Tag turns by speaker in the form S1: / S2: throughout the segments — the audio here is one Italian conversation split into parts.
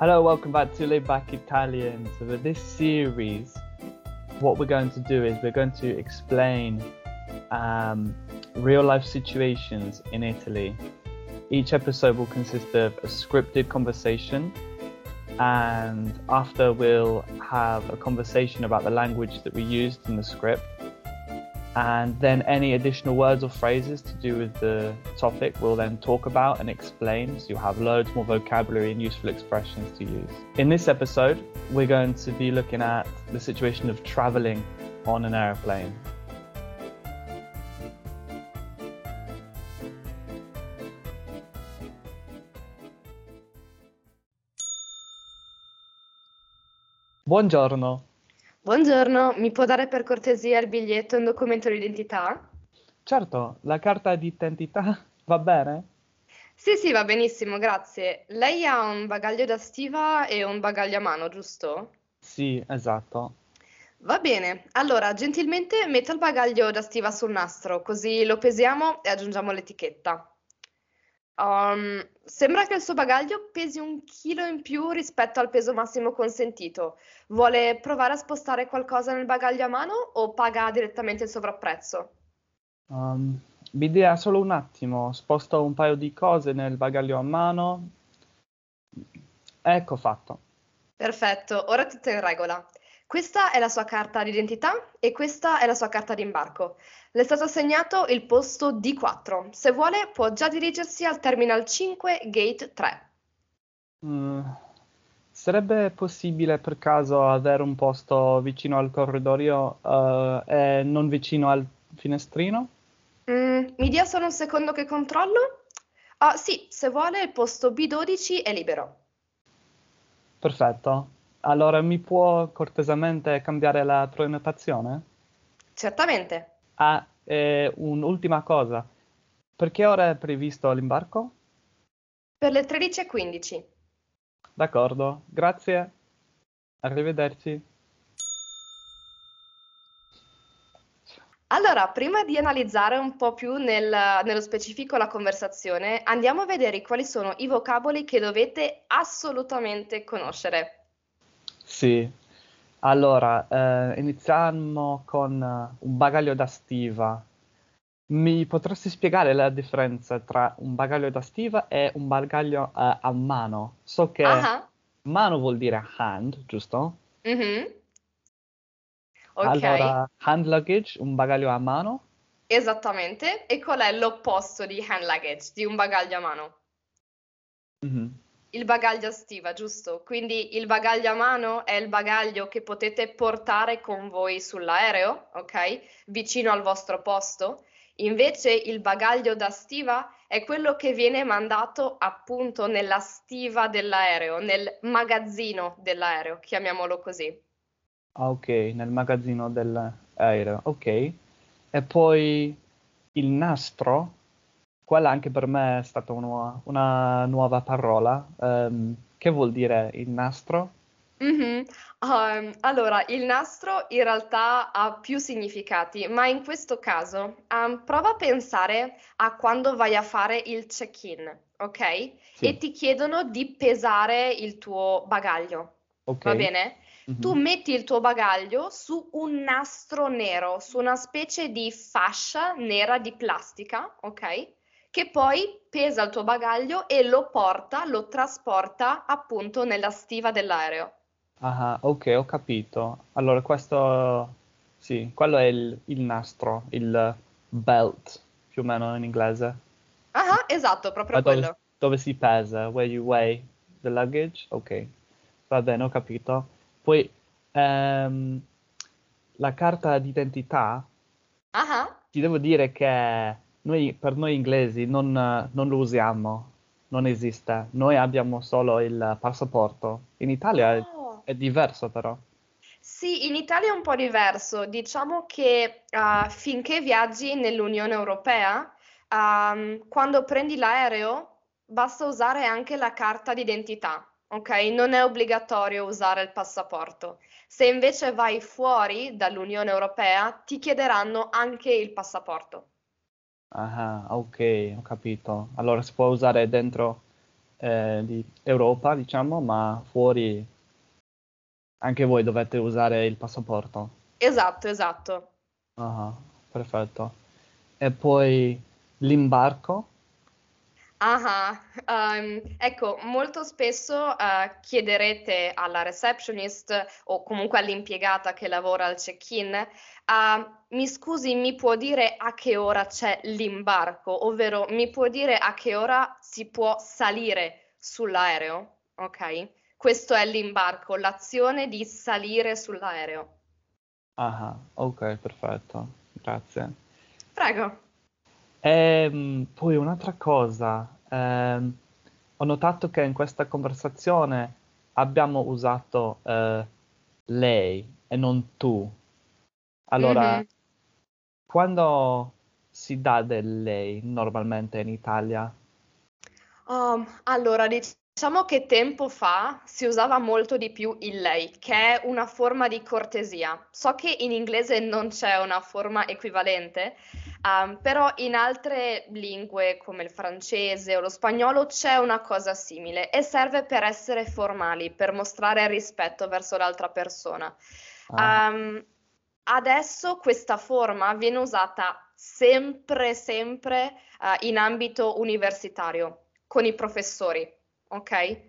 S1: Hello, welcome back to Lay Back Italian. So, for this series, what we're going to do is we're going to explain um, real life situations in Italy. Each episode will consist of a scripted conversation, and after we'll have a conversation about the language that we used in the script, and then any additional words or phrases to do with the topic we'll then talk about and explain so you'll have loads more vocabulary and useful expressions to use. In this episode, we're going to be looking at the situation of traveling on an airplane. Buongiorno.
S2: Buongiorno, mi può dare per cortesia il biglietto e un documento di identità?
S1: Certo, la carta di identità va bene?
S2: Sì, sì, va benissimo, grazie. Lei ha un bagaglio da stiva e un bagaglio a mano, giusto?
S1: Sì, esatto.
S2: Va bene, allora gentilmente metta il bagaglio da stiva sul nastro, così lo pesiamo e aggiungiamo l'etichetta. Um, sembra che il suo bagaglio pesi un chilo in più rispetto al peso massimo consentito. Vuole provare a spostare qualcosa nel bagaglio a mano o paga direttamente il sovrapprezzo?
S1: Um, mi dia solo un attimo, sposto un paio di cose nel bagaglio a mano. Ecco fatto.
S2: Perfetto, ora tutto in regola. Questa è la sua carta d'identità e questa è la sua carta d'imbarco. Le è stato assegnato il posto D4. Se vuole può già dirigersi al Terminal 5 Gate 3.
S1: Mm, sarebbe possibile per caso avere un posto vicino al corridoio uh, e non vicino al finestrino?
S2: Mm, mi dia solo un secondo che controllo. Ah, sì, se vuole il posto B12 è libero.
S1: Perfetto. Allora mi può cortesemente cambiare la prenotazione?
S2: Certamente.
S1: Ah, e un'ultima cosa. Per che ora è previsto l'imbarco?
S2: Per le 13.15.
S1: D'accordo, grazie. Arrivederci.
S2: Allora, prima di analizzare un po' più nel, nello specifico la conversazione, andiamo a vedere quali sono i vocaboli che dovete assolutamente conoscere.
S1: Sì, allora eh, iniziamo con eh, un bagaglio da stiva. Mi potresti spiegare la differenza tra un bagaglio da stiva e un bagaglio eh, a mano? So che
S2: Ah,
S1: mano vuol dire hand, giusto?
S2: mhm. Ok,
S1: Allora, hand luggage, un bagaglio a mano?
S2: esattamente. E qual è l'opposto di hand luggage, di un bagaglio a mano?
S1: Mhm.
S2: Il bagaglio a stiva, giusto? Quindi il bagaglio a mano è il bagaglio che potete portare con voi sull'aereo, ok? Vicino al vostro posto. Invece il bagaglio da stiva è quello che viene mandato appunto nella stiva dell'aereo, nel magazzino dell'aereo, chiamiamolo così.
S1: Ah, ok, nel magazzino dell'aereo, ok. E poi il nastro, quella anche per me è stata una, una nuova parola. Ehm, che vuol dire il nastro?
S2: Mhm. Um, allora, il nastro in realtà ha più significati, ma in questo caso, um, prova a pensare a quando vai a fare il check-in, ok? E
S1: Sì,
S2: ti chiedono di pesare il tuo bagaglio,
S1: ok.
S2: va bene? Tu
S1: Mhm.
S2: metti il tuo bagaglio su un nastro nero, su una specie di fascia nera di plastica, ok? Che poi pesa il tuo bagaglio e lo porta, lo trasporta appunto nella stiva dell'aereo.
S1: Ah, ok, ho capito. Allora, questo, sì, quello è il, il nastro, il belt, più o meno in inglese.
S2: Ah, esatto, proprio
S1: dove,
S2: quello.
S1: dove si pesa? Where you weigh the luggage? Ok, va bene, ho capito. Poi, ehm, la carta d'identità,
S2: Ah,
S1: ti devo dire che noi, per noi inglesi non, non lo usiamo, non esiste. Noi abbiamo solo il passaporto. In Italia è,
S2: Oh.
S1: è diverso però.
S2: Sì, in Italia è un po' diverso. Diciamo che ah, finché viaggi nell'Unione Europea, ehm, quando prendi l'aereo, basta usare anche la carta d'identità, ok? Non è obbligatorio usare il passaporto. Se invece vai fuori dall'Unione Europea, ti chiederanno anche il passaporto.
S1: Ah, ok, ho capito. Allora si può usare dentro eh, di Europa, diciamo, ma fuori anche voi dovete usare il passaporto.
S2: Esatto, esatto.
S1: Ah, perfetto. E poi l'imbarco?
S2: Ah, um, ecco, molto spesso uh, chiederete alla receptionist o comunque all'impiegata che lavora al check-in, uh, mi scusi, mi può dire a che ora c'è l'imbarco, ovvero mi può dire a che ora si può salire sull'aereo, ok? Questo è l'imbarco, l'azione di salire sull'aereo.
S1: Ah, ok, perfetto, grazie.
S2: Prego.
S1: E ehm, poi un'altra cosa, ehm, ho notato che in questa conversazione abbiamo usato eh, lei e non tu. Allora, mm-hmm. quando si dà del lei normalmente in Italia?
S2: Um, allora, diciamo che tempo fa si usava molto di più il lei, che è una forma di cortesia. So che in inglese non c'è una forma equivalente, Um, però in altre lingue come il francese o lo spagnolo c'è una cosa simile e serve per essere formali, per mostrare rispetto verso l'altra persona. Ah. Um, adesso questa forma viene usata sempre, sempre uh, in ambito universitario, con i professori, ok?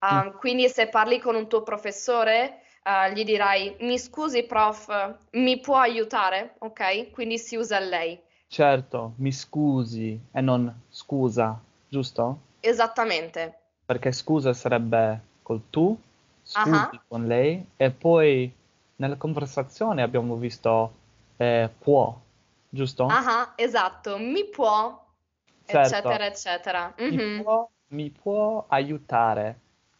S2: Um, mm. Quindi se parli con un tuo professore, uh, gli dirai mi scusi prof, mi può aiutare? Ok? Quindi si usa lei.
S1: Certo, mi scusi e non scusa, giusto?
S2: Esattamente.
S1: Perché scusa sarebbe col tu, scusi uh-huh. con lei e poi nella conversazione abbiamo visto eh, può, giusto?
S2: Ah, uh-huh, esatto, mi può, certo. eccetera, eccetera.
S1: Mm-hmm. Mi, può, mi può aiutare.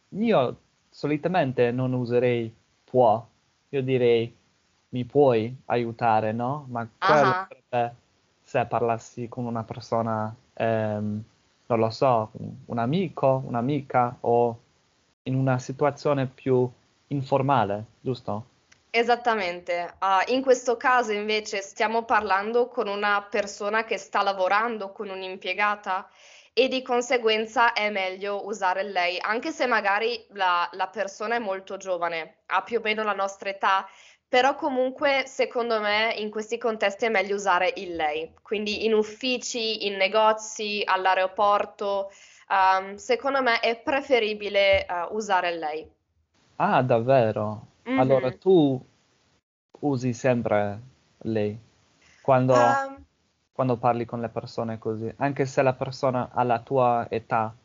S1: Io solitamente non userei può, io direi mi puoi aiutare, no? Ma quello sarebbe se parlassi con una persona, ehm, non lo so, un amico, un'amica o in una situazione più informale, giusto?
S2: Esattamente. Uh, in questo caso invece stiamo parlando con una persona che sta lavorando con un'impiegata e di conseguenza è meglio usare lei, anche se magari la, la persona è molto giovane, ha più o meno la nostra età, però comunque secondo me in questi contesti è meglio usare il lei, quindi in uffici, in negozi, all'aeroporto, um, secondo me è preferibile uh, usare lei.
S1: Ah, davvero? Mm-hmm. Allora tu usi sempre lei quando... Um, quando parli con le persone così, anche se la persona ha la tua età?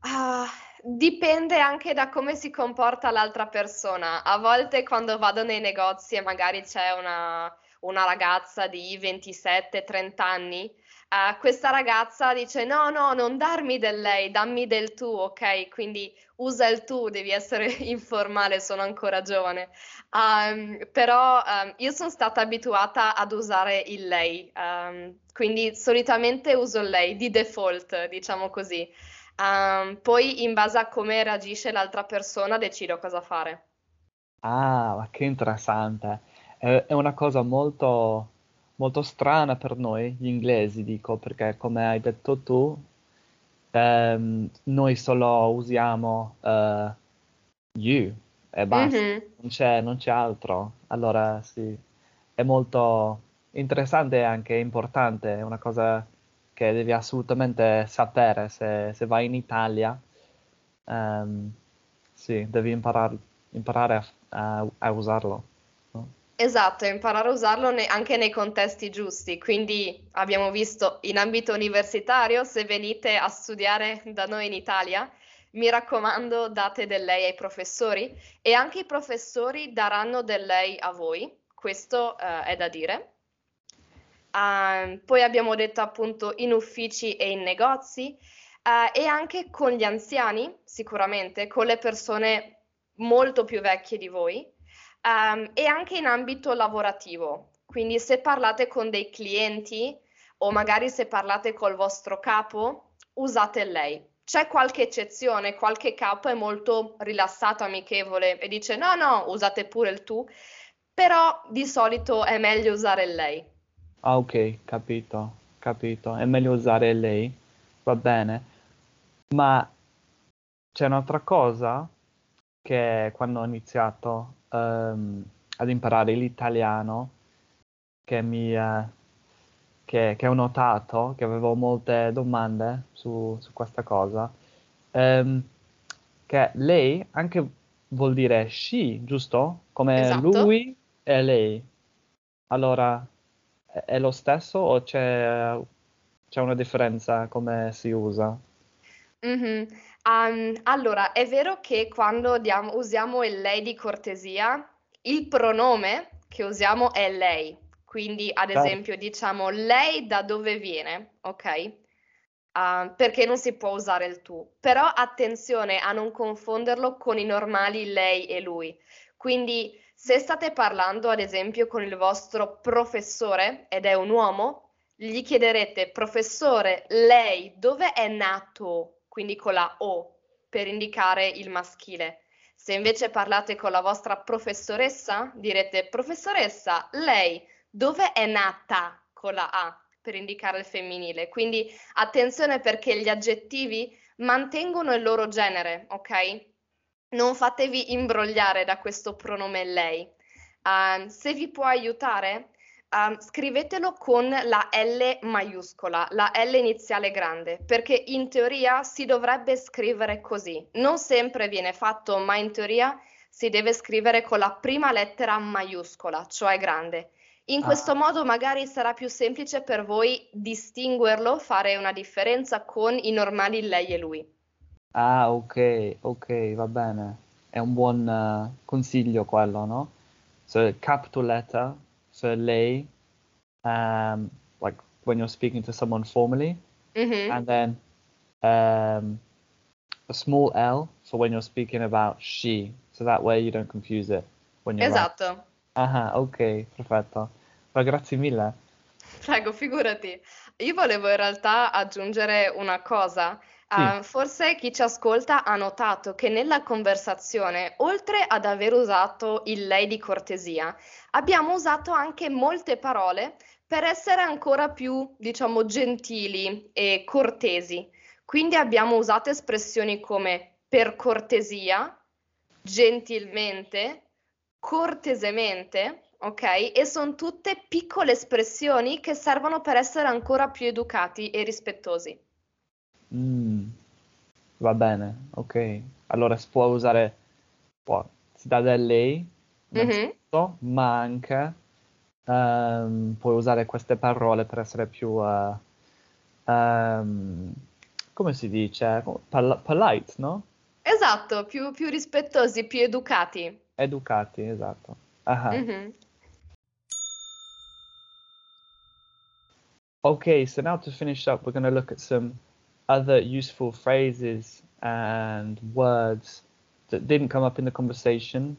S2: Ah, dipende anche da come si comporta l'altra persona. A volte quando vado nei negozi e magari c'è una, una ragazza di 27-30 anni, uh, questa ragazza dice no, no, non darmi del lei, dammi del tu, ok? Quindi usa il tu, devi essere informale, sono ancora giovane. Um, però um, io sono stata abituata ad usare il lei, um, quindi solitamente uso il lei di default, diciamo così. poi in base a come reagisce l'altra persona decido cosa fare.
S1: Ah, ma che interessante. È, è una cosa molto, molto strana per noi, gli inglesi, dico, perché come hai detto tu, ehm, noi solo usiamo uh, you e basta, mm-hmm. non, c'è, non, c'è, altro. Allora sì, è molto interessante e anche importante, è una cosa che devi assolutamente sapere se, se vai in Italia. Um, sì, devi imparare, imparare a, a, a usarlo.
S2: Esatto, imparare a usarlo ne- anche nei contesti giusti. Quindi abbiamo visto in ambito universitario, se venite a studiare da noi in Italia, mi raccomando, date del lei ai professori e anche i professori daranno del lei a voi. Questo uh, è da dire. Uh, poi abbiamo detto appunto in uffici e in negozi uh, e anche con gli anziani, sicuramente, con le persone molto più vecchie di voi um, e anche in ambito lavorativo. Quindi se parlate con dei clienti o magari se parlate col vostro capo, usate lei. C'è qualche eccezione, qualche capo è molto rilassato, amichevole e dice no, no, usate pure il tu, però di solito è meglio usare lei.
S1: Ah, ok, capito, capito. È meglio usare lei, va bene. Ma c'è un'altra cosa che quando ho iniziato um, ad imparare l'italiano che mi uh, che, che, ho notato, che avevo molte domande su, su questa cosa, um, che lei anche vuol dire she, giusto? Come
S2: Esatto.
S1: lui e lei. Allora, è, è lo stesso o c'è, c'è una differenza come si usa?
S2: Mh-mh. Uhm, allora, è vero che quando diamo usiamo il lei di cortesia, il pronome che usiamo è lei. Quindi, ad
S1: Certo.
S2: esempio, diciamo: "Lei da dove viene?" Okay? Uhm, perché non si può usare il tu. Però attenzione a non confonderlo con i normali lei e lui. Quindi, se state parlando, ad esempio, con il vostro professore ed è un uomo, gli chiederete: "Professore, lei dove è nato?" Quindi con la O, per indicare il maschile. Se invece parlate con la vostra professoressa, direte: "Professoressa, lei dove è nata?" Con la A, per indicare il femminile. Quindi attenzione perché gli aggettivi mantengono il loro genere, okay? Non fatevi imbrogliare da questo pronome lei. Uhm, se vi può aiutare, uhm, scrivetelo con la L maiuscola, la L iniziale grande, perché in teoria si dovrebbe scrivere così. Non sempre viene fatto, ma in teoria si deve scrivere con la prima lettera maiuscola, cioè grande. In questo
S1: Ah,
S2: modo magari sarà più semplice per voi distinguerlo, fare una differenza con i normali lei e lui.
S1: ah, ok, ok, va bene. È un buon eh, consiglio quello, no? So, capital letter for lei, um, like when you're speaking to someone formally,
S2: Mh-mh.
S1: and then um, a small L for when you're speaking about she. So that way you don't confuse it when you're writing.
S2: Esatto.
S1: Ah, ok, perfetto. Ma grazie mille.
S2: Prego, figurati. Io volevo in realtà aggiungere una cosa. Uhm, forse chi ci ascolta ha notato che nella conversazione, oltre ad aver usato il lei di cortesia, abbiamo usato anche molte parole per essere ancora più, diciamo, gentili e cortesi. Quindi abbiamo usato espressioni come per cortesia, gentilmente, cortesemente, ok? E son tutte piccole espressioni che servono per essere ancora più educati e rispettosi.
S1: Mm, va bene, ok. Allora si può usare, può- si dà del lei innanzitutto, ma anche ehm, puoi usare queste parole per essere più, eh, ehm, come si dice? Pol- polite, no?
S2: Esatto, più più rispettosi, più educati.
S1: Educati, esatto.
S2: Mh-mh.
S1: Okay, so now to finish up, we're going to look at some other useful phrases and words that didn't come up in the conversation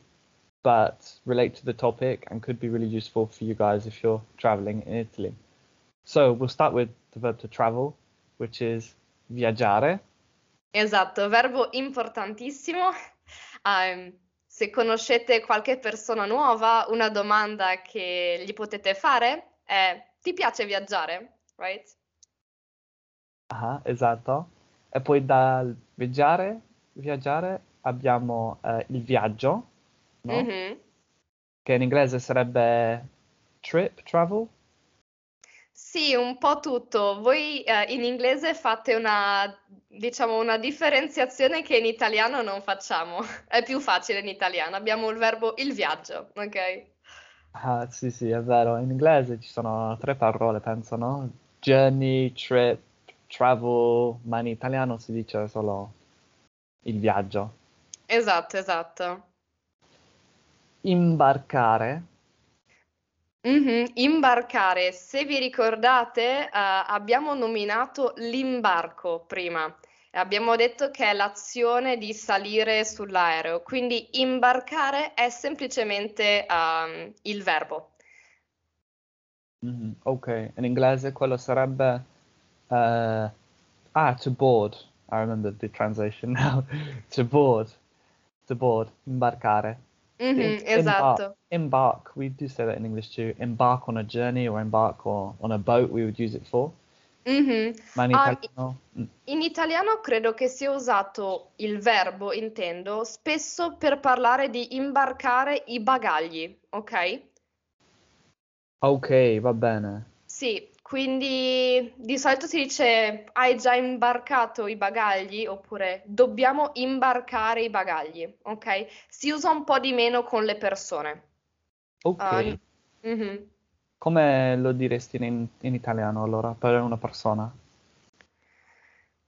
S1: but relate to the topic and could be really useful for you guys if you're traveling in Italy. So we'll start with the verb to travel, which is viaggiare.
S2: Esatto, verbo importantissimo. Ehm, se conoscete qualche persona nuova, una domanda che gli potete fare è: "Ti piace viaggiare?" Right?
S1: Ah, esatto. E poi dal viaggiare, viaggiare abbiamo eh, il viaggio, no?
S2: Mh-mh.
S1: Che in inglese sarebbe trip, travel.
S2: Sì, un po' tutto. Voi, ehm, in inglese fate una diciamo, una differenziazione che in italiano non facciamo. È più facile in italiano. Abbiamo il verbo il viaggio, okay?
S1: Ah, sì, sì, è vero. In inglese ci sono tre parole, penso, no? Journey, trip, travel, ma in italiano si dice solo il viaggio.
S2: Esatto, esatto.
S1: Imbarcare,
S2: Mh-mh. Imbarcare. Se vi ricordate, uhm, abbiamo nominato l'imbarco prima e abbiamo detto che è l'azione di salire sull'aereo, quindi imbarcare è semplicemente, uhm, il verbo.
S1: Mhm, ok. In inglese quello sarebbe eh, ah, to board. I remember the translation now. To board, to board, imbarcare. Em- embark,
S2: esatto.
S1: embark. We do say that in English too. Embark on a journey or embark or on a boat. We would use it for.
S2: Mhm.
S1: Ma in
S2: Ah,
S1: italiano... mm,
S2: in italiano credo che sia usato il verbo, intendo, spesso per parlare di imbarcare i bagagli, ok?
S1: Ok, va bene.
S2: Sì, quindi di solito si dice hai già imbarcato i bagagli oppure dobbiamo imbarcare i bagagli, ok? Si usa un po' di meno con le persone.
S1: Ok.
S2: Ah, mhm.
S1: Come lo diresti in, in italiano allora per una persona?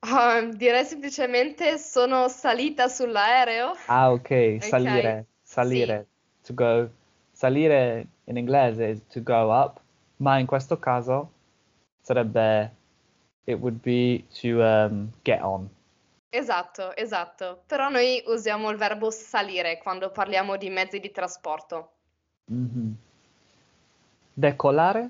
S2: Ah, direi semplicemente sono salita sull'aereo.
S1: Ah, ok,
S2: Ok,
S1: salire,
S2: sì,
S1: salire, to go. Salire in inglese is to go up, ma in questo caso sarebbe it would be to um, get on.
S2: esatto, esatto. Però noi usiamo il verbo salire quando parliamo di mezzi di trasporto.
S1: Mhm. Decollare?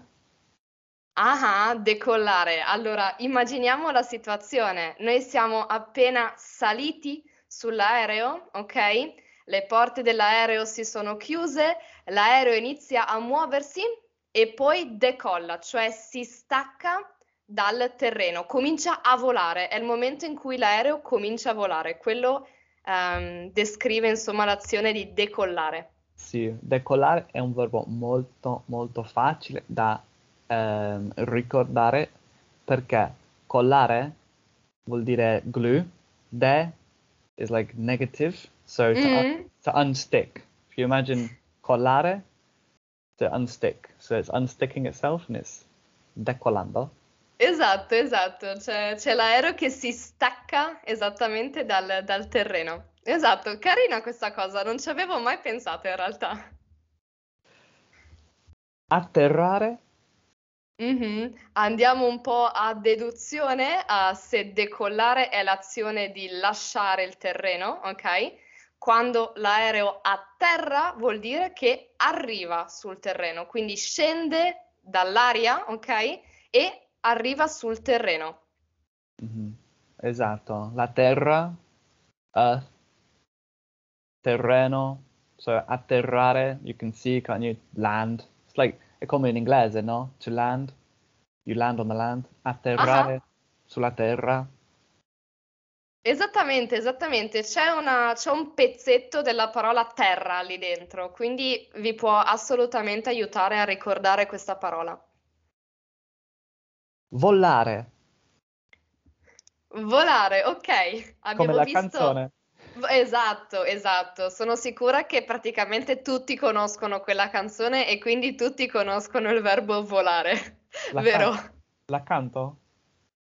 S2: Ah, decollare. Allora, immaginiamo la situazione. Noi siamo appena saliti sull'aereo, ok? Le porte dell'aereo si sono chiuse, l'aereo inizia a muoversi e poi decolla, cioè si stacca dal terreno, comincia a volare. È il momento in cui l'aereo comincia a volare. Quello ehm, descrive insomma l'azione di decollare.
S1: Sì, decollare è un verbo molto molto facile da ehm, ricordare perché collare vuol dire glue, de is like negative, so to, un- to unstick. If you imagine collare, to unstick, so it's unsticking itself and it's decollando.
S2: Esatto, esatto, c'è c'è l'aereo che si stacca esattamente dal, dal terreno. Esatto, carina questa cosa, non ci avevo mai pensato in realtà.
S1: Atterrare,
S2: Mhm. Andiamo un po' a deduzione, a se decollare è l'azione di lasciare il terreno, ok? Quando l'aereo atterra vuol dire che arriva sul terreno, quindi scende dall'aria, ok? E arriva sul terreno.
S1: Mhm. Esatto, la terra, earth, terreno, so atterrare, you can see, can't you, land. It's like, è come in inglese, no? To land, you land on the land. Atterrare
S2: Ah,
S1: sulla terra.
S2: Esattamente, esattamente. C'è una- c'è un pezzetto della parola terra lì dentro, quindi vi può assolutamente aiutare a ricordare questa parola.
S1: Volare,
S2: Volare, ok.
S1: come
S2: Abbiamo
S1: la
S2: visto.
S1: canzone.
S2: Esatto, esatto. Sono sicura che praticamente tutti conoscono quella canzone e quindi tutti conoscono il verbo volare,
S1: La,
S2: vero?
S1: can- la canto?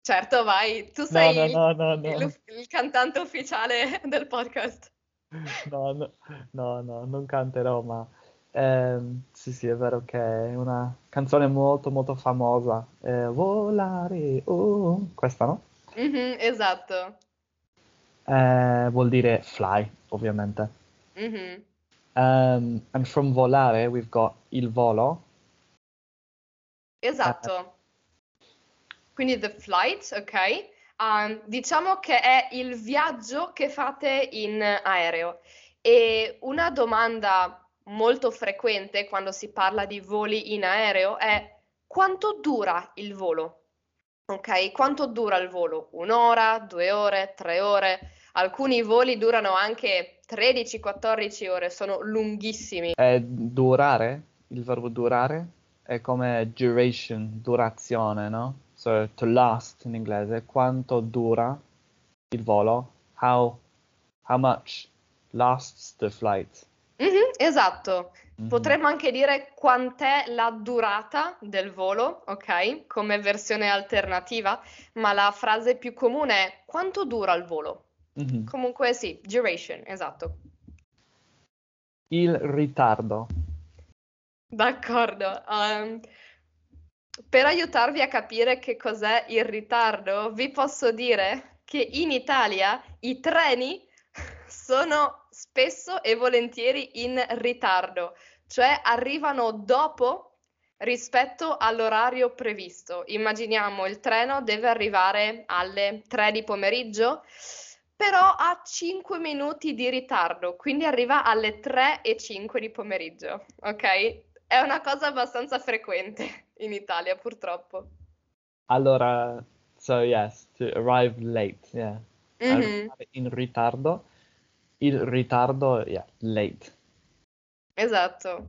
S2: Certo, vai, tu sei
S1: no,
S2: il,
S1: no, no,
S2: il- il cantante ufficiale del podcast.
S1: No, no, no, no, non canterò, ma ehm, sì, sì, è vero che è una canzone molto, molto famosa. Eh, volare, oh, questa, no?
S2: Mhm, esatto.
S1: Eh, vuol dire fly, ovviamente.
S2: Mhm.
S1: Um, and from volare, we've got il volo. Eh,
S2: Esatto. Quindi the flight, ok? Um, diciamo che è il viaggio che fate in aereo. E una domanda molto frequente quando si parla di voli in aereo è quanto dura il volo? Ok, quanto dura il volo? Un'ora, due ore, tre ore? Alcuni voli durano anche 13-14 ore, sono lunghissimi.
S1: è durare, il verbo durare è come duration, durazione, no? So, to last in inglese, quanto dura il volo? How, how much lasts the flight?
S2: Mhm, esatto.
S1: Mhm.
S2: Potremmo anche dire quant'è la durata del volo, ok? Come versione alternativa, ma la frase più comune è quanto dura il volo?
S1: Mhm.
S2: Comunque sì, duration, esatto.
S1: Il ritardo.
S2: D'accordo. Ehm, per aiutarvi a capire che cos'è il ritardo, vi posso dire che in Italia i treni sono spesso e volentieri in ritardo, cioè arrivano dopo rispetto all'orario previsto. Immaginiamo il treno deve arrivare alle 3 di pomeriggio, però ha 5 minuti di ritardo, quindi arriva alle 3 e 5 di pomeriggio, ok? È una cosa abbastanza frequente in Italia, purtroppo.
S1: Allora, so yes, to arrive late, yeah.
S2: Mhm.
S1: Arrivare in ritardo. Il ritardo, yeah, late.
S2: Esatto.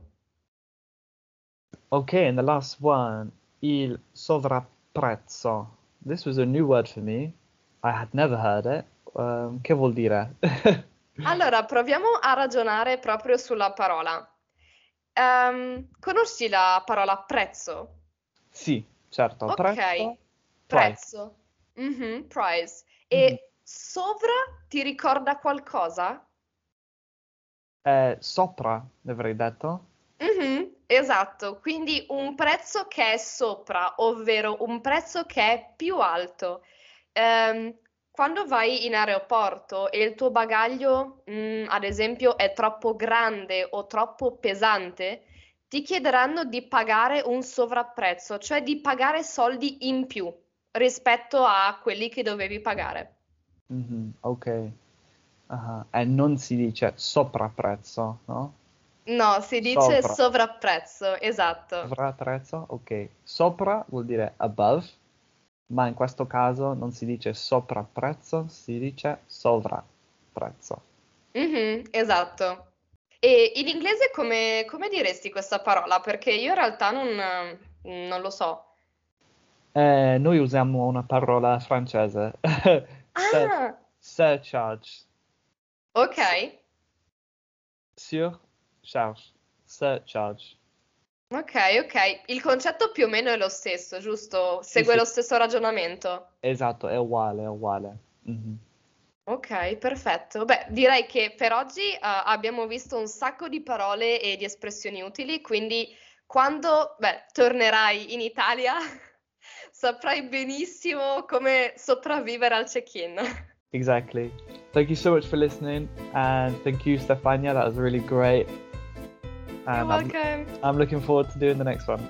S1: Okay, and the last one, il sovrapprezzo. This was a new word for me. I had never heard it. Um, che vuol dire?
S2: Allora, proviamo a ragionare proprio sulla parola. Ehm, conosci la parola prezzo?
S1: Sì, certo.
S2: Ok,
S1: Prezzo, price.
S2: prezzo. Mhm, price. E sovra ti ricorda qualcosa?
S1: Eh, sopra, avrei detto.
S2: Mhm, esatto, quindi un prezzo che è sopra, ovvero un prezzo che è più alto. Ehm, quando vai in aeroporto e il tuo bagaglio, mm, ad esempio, è troppo grande o troppo pesante, ti chiederanno di pagare un sovrapprezzo, cioè di pagare soldi in più rispetto a quelli che dovevi pagare.
S1: Mhm, ok. Ah, E non si dice sopraprezzo, no?
S2: No, si dice
S1: Sopra.
S2: sovrapprezzo, esatto.
S1: Sovrapprezzo, ok. Sopra vuol dire above, ma in questo caso non si dice sopraprezzo, si dice sovrapprezzo.
S2: Mhm, esatto. E in inglese come, come diresti questa parola? Perché io in realtà non, non lo so.
S1: Eh, noi usiamo una parola francese.
S2: Ah,
S1: surcharge.
S2: ok,
S1: Surcharge. Surcharge.
S2: ok, ok. Il concetto più o meno è lo stesso, giusto? Segue
S1: sì.
S2: lo stesso ragionamento.
S1: Esatto, è uguale, è uguale. Mhm.
S2: Ok, perfetto. Beh, direi che per oggi eh, abbiamo visto un sacco di parole e di espressioni utili, quindi quando, beh, tornerai in Italia saprai benissimo come sopravvivere al check-in.
S1: Exactly. Thank you so much for listening, and thank you, Stefania. That was really great.
S2: You're
S1: And I'm,
S2: welcome.
S1: I'm looking forward to doing the next one.